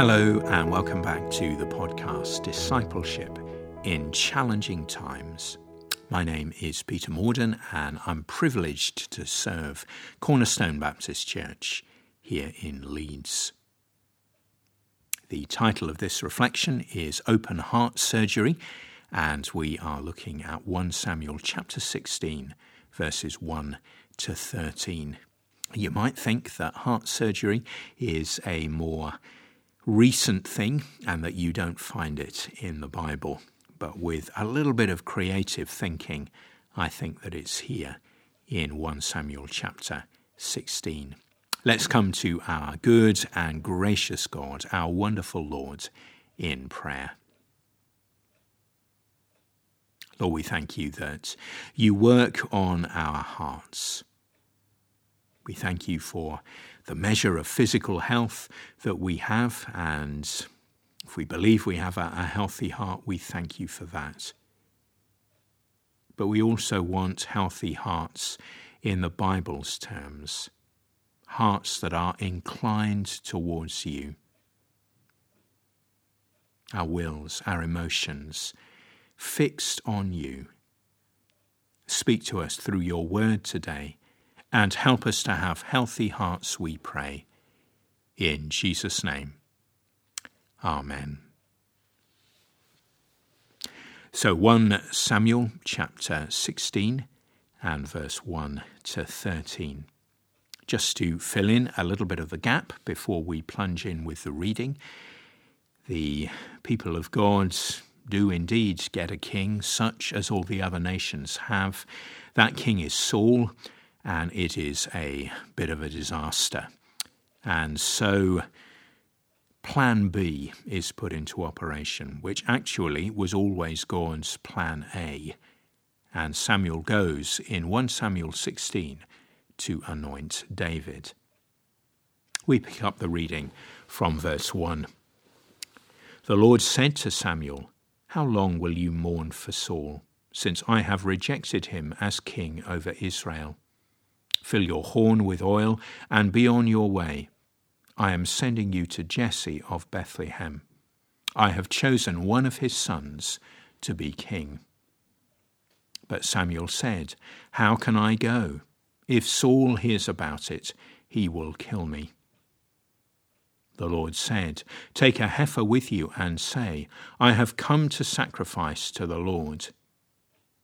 Hello, and welcome back to the podcast Discipleship in Challenging Times. My name is Peter Morden, and I'm privileged to serve Cornerstone Baptist Church here in Leeds. The title of this reflection is Open Heart Surgery, and we are looking at 1 Samuel chapter 16, verses 1 to 13. You might think that heart surgery is a more recent thing and that you don't find it in the Bible. But with a little bit of creative thinking, I think that it's here in 1 Samuel chapter 16. Let's come to our good and gracious God, our wonderful Lord, in prayer. Lord, we thank you that you work on our hearts. We thank you for the measure of physical health that we have, and if we believe we have a, a healthy heart, we thank you for that. But we also want healthy hearts in the Bible's terms hearts that are inclined towards you. Our wills, our emotions, fixed on you. Speak to us through your word today and help us to have healthy hearts, we pray. In Jesus' name. Amen. So 1 Samuel chapter 16 and verse 1 to 13. Just to fill in a little bit of the gap before we plunge in with the reading, the people of God do indeed get a king, such as all the other nations have. That king is Saul and it is a bit of a disaster. And so Plan B is put into operation, which actually was always God's Plan A. And Samuel goes in 1 Samuel 16 to anoint David. We pick up the reading from verse 1. The Lord said to Samuel, How long will you mourn for Saul, since I have rejected him as king over Israel? Fill your horn with oil and be on your way. I am sending you to Jesse of Bethlehem. I have chosen one of his sons to be king. But Samuel said, How can I go? If Saul hears about it, he will kill me. The Lord said, Take a heifer with you and say, I have come to sacrifice to the Lord.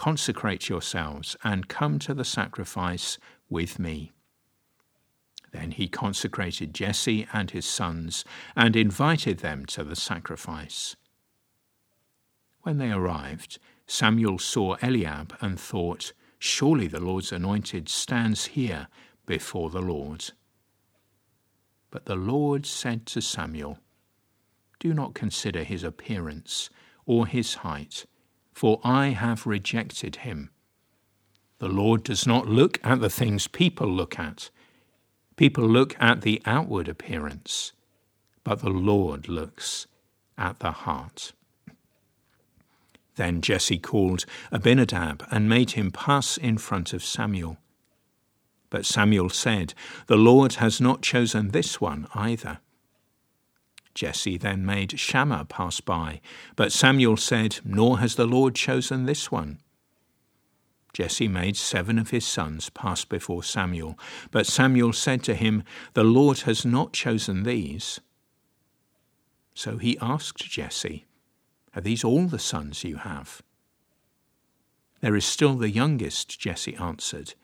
Consecrate yourselves and come to the sacrifice with me. Then he consecrated Jesse and his sons and invited them to the sacrifice. When they arrived, Samuel saw Eliab and thought, Surely the Lord's anointed stands here before the Lord. But the Lord said to Samuel, Do not consider his appearance or his height for I have rejected him. The Lord does not look at the things people look at. People look at the outward appearance, but the Lord looks at the heart. Then Jesse called Abinadab and made him pass in front of Samuel. But Samuel said, The Lord has not chosen this one either. Jesse then made Shammah pass by, but Samuel said, Nor has the Lord chosen this one. Jesse made seven of his sons pass before Samuel, but Samuel said to him, The Lord has not chosen these. So he asked Jesse, Are these all the sons you have? There is still the youngest, Jesse answered.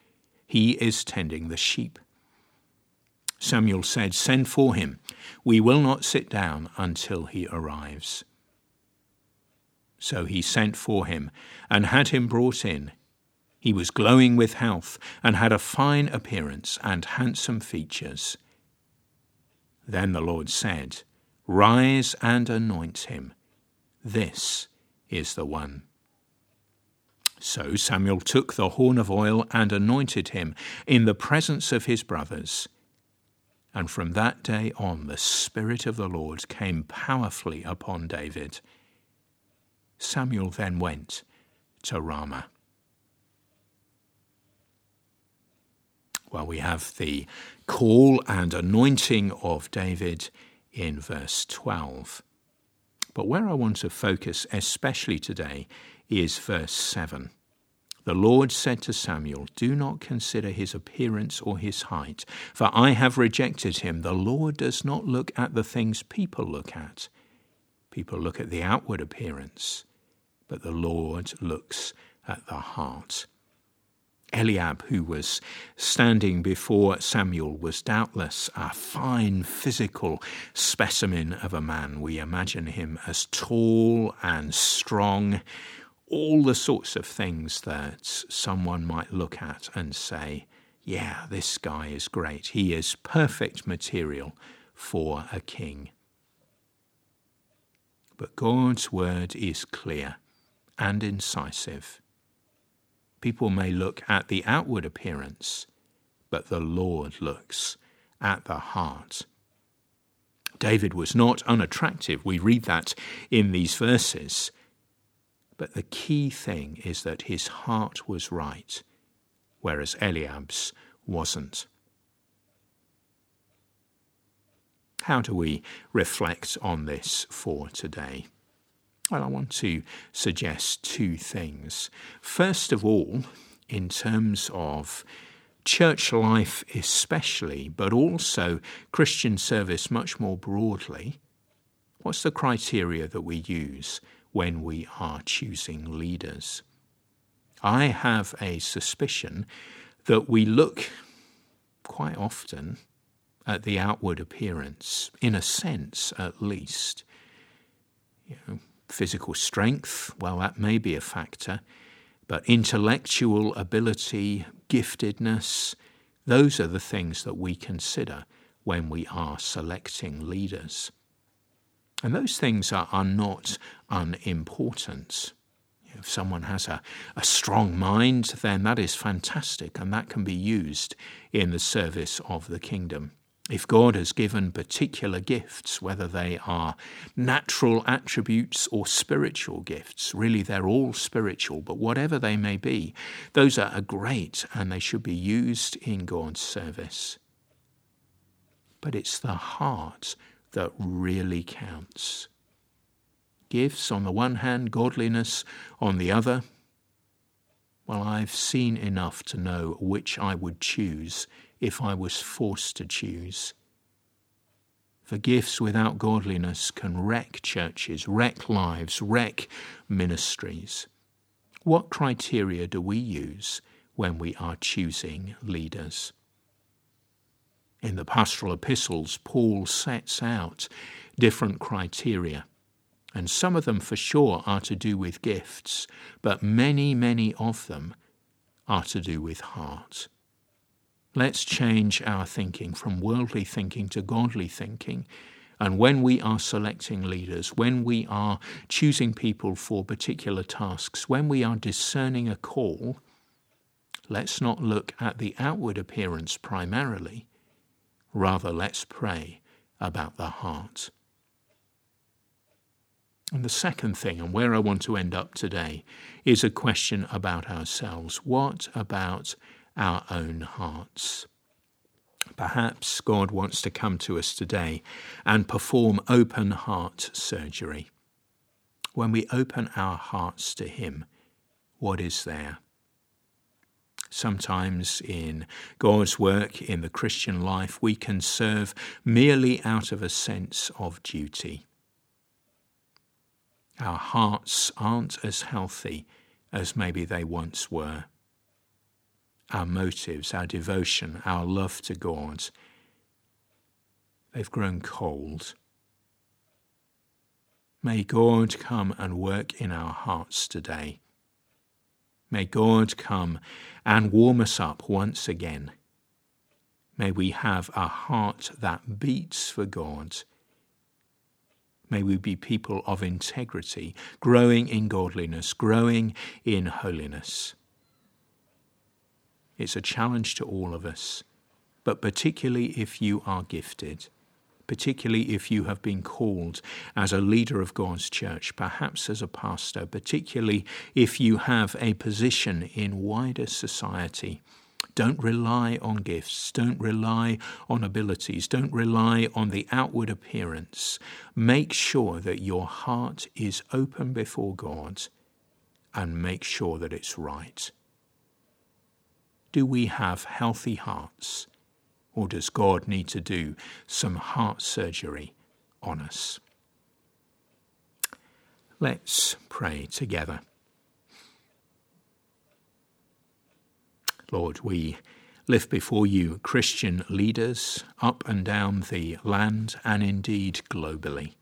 He is tending the sheep. Samuel said, Send for him. We will not sit down until he arrives. So he sent for him and had him brought in. He was glowing with health and had a fine appearance and handsome features. Then the Lord said, Rise and anoint him. This is the one. So Samuel took the horn of oil and anointed him in the presence of his brothers. And from that day on, the Spirit of the Lord came powerfully upon David. Samuel then went to Ramah. Well, we have the call and anointing of David in verse 12. But where I want to focus especially today is verse 7. The Lord said to Samuel, Do not consider his appearance or his height, for I have rejected him. The Lord does not look at the things people look at. People look at the outward appearance, but the Lord looks at the heart. Eliab, who was standing before Samuel, was doubtless a fine physical specimen of a man. We imagine him as tall and strong, all the sorts of things that someone might look at and say, yeah, this guy is great. He is perfect material for a king. But God's word is clear and incisive. People may look at the outward appearance, but the Lord looks at the heart. David was not unattractive. We read that in these verses. But the key thing is that his heart was right, whereas Eliab's wasn't. How do we reflect on this for today? Well, I want to suggest two things. First of all, in terms of church life, especially, but also Christian service much more broadly, what's the criteria that we use when we are choosing leaders? I have a suspicion that we look quite often at the outward appearance, in a sense at least. You know, Physical strength, well, that may be a factor, but intellectual ability, giftedness, those are the things that we consider when we are selecting leaders. And those things are, are not unimportant. If someone has a, a strong mind, then that is fantastic and that can be used in the service of the kingdom. If God has given particular gifts, whether they are natural attributes or spiritual gifts, really they're all spiritual, but whatever they may be, those are great and they should be used in God's service. But it's the heart that really counts. Gifts on the one hand, godliness on the other. Well, I've seen enough to know which I would choose if I was forced to choose. For gifts without godliness can wreck churches, wreck lives, wreck ministries. What criteria do we use when we are choosing leaders? In the pastoral epistles, Paul sets out different criteria, and some of them for sure are to do with gifts, but many, many of them are to do with heart. Let's change our thinking from worldly thinking to godly thinking. And when we are selecting leaders, when we are choosing people for particular tasks, when we are discerning a call, let's not look at the outward appearance primarily. Rather, let's pray about the heart. And the second thing, and where I want to end up today, is a question about ourselves. What about our own hearts. Perhaps God wants to come to us today and perform open heart surgery. When we open our hearts to Him, what is there? Sometimes in God's work in the Christian life, we can serve merely out of a sense of duty. Our hearts aren't as healthy as maybe they once were our motives, our devotion, our love to God, they've grown cold. May God come and work in our hearts today. May God come and warm us up once again. May we have a heart that beats for God. May we be people of integrity, growing in godliness, growing in holiness. It's a challenge to all of us, but particularly if you are gifted, particularly if you have been called as a leader of God's church, perhaps as a pastor, particularly if you have a position in wider society. Don't rely on gifts. Don't rely on abilities. Don't rely on the outward appearance. Make sure that your heart is open before God and make sure that it's right. Do we have healthy hearts? Or does God need to do some heart surgery on us? Let's pray together. Lord, we lift before you Christian leaders up and down the land and indeed globally.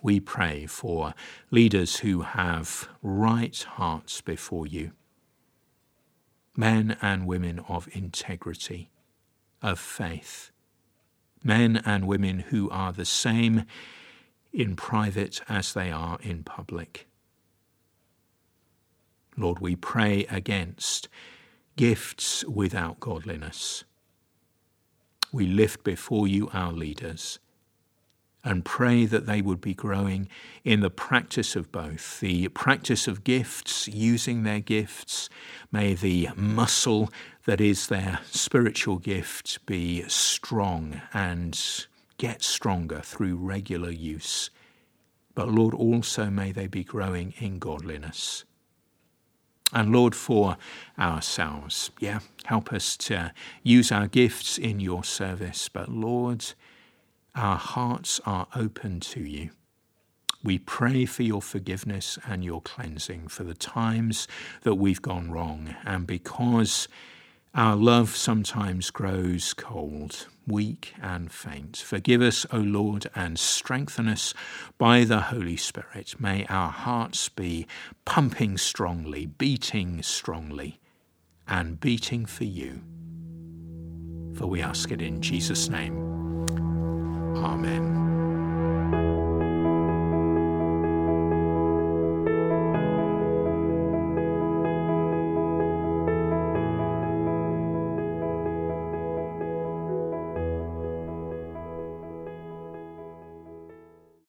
We pray for leaders who have right hearts before you, men and women of integrity of faith. Men and women who are the same in private as they are in public. Lord, we pray against gifts without godliness. We lift before you our leaders and pray that they would be growing in the practice of both the practice of gifts, using their gifts. May the muscle that is their spiritual gift be strong and get stronger through regular use. But Lord, also may they be growing in godliness. And Lord, for ourselves, yeah, help us to use our gifts in your service. But Lord, our hearts are open to you. We pray for your forgiveness and your cleansing for the times that we've gone wrong. And because our love sometimes grows cold, weak, and faint, forgive us, O Lord, and strengthen us by the Holy Spirit. May our hearts be pumping strongly, beating strongly, and beating for you. For we ask it in Jesus' name. Amen.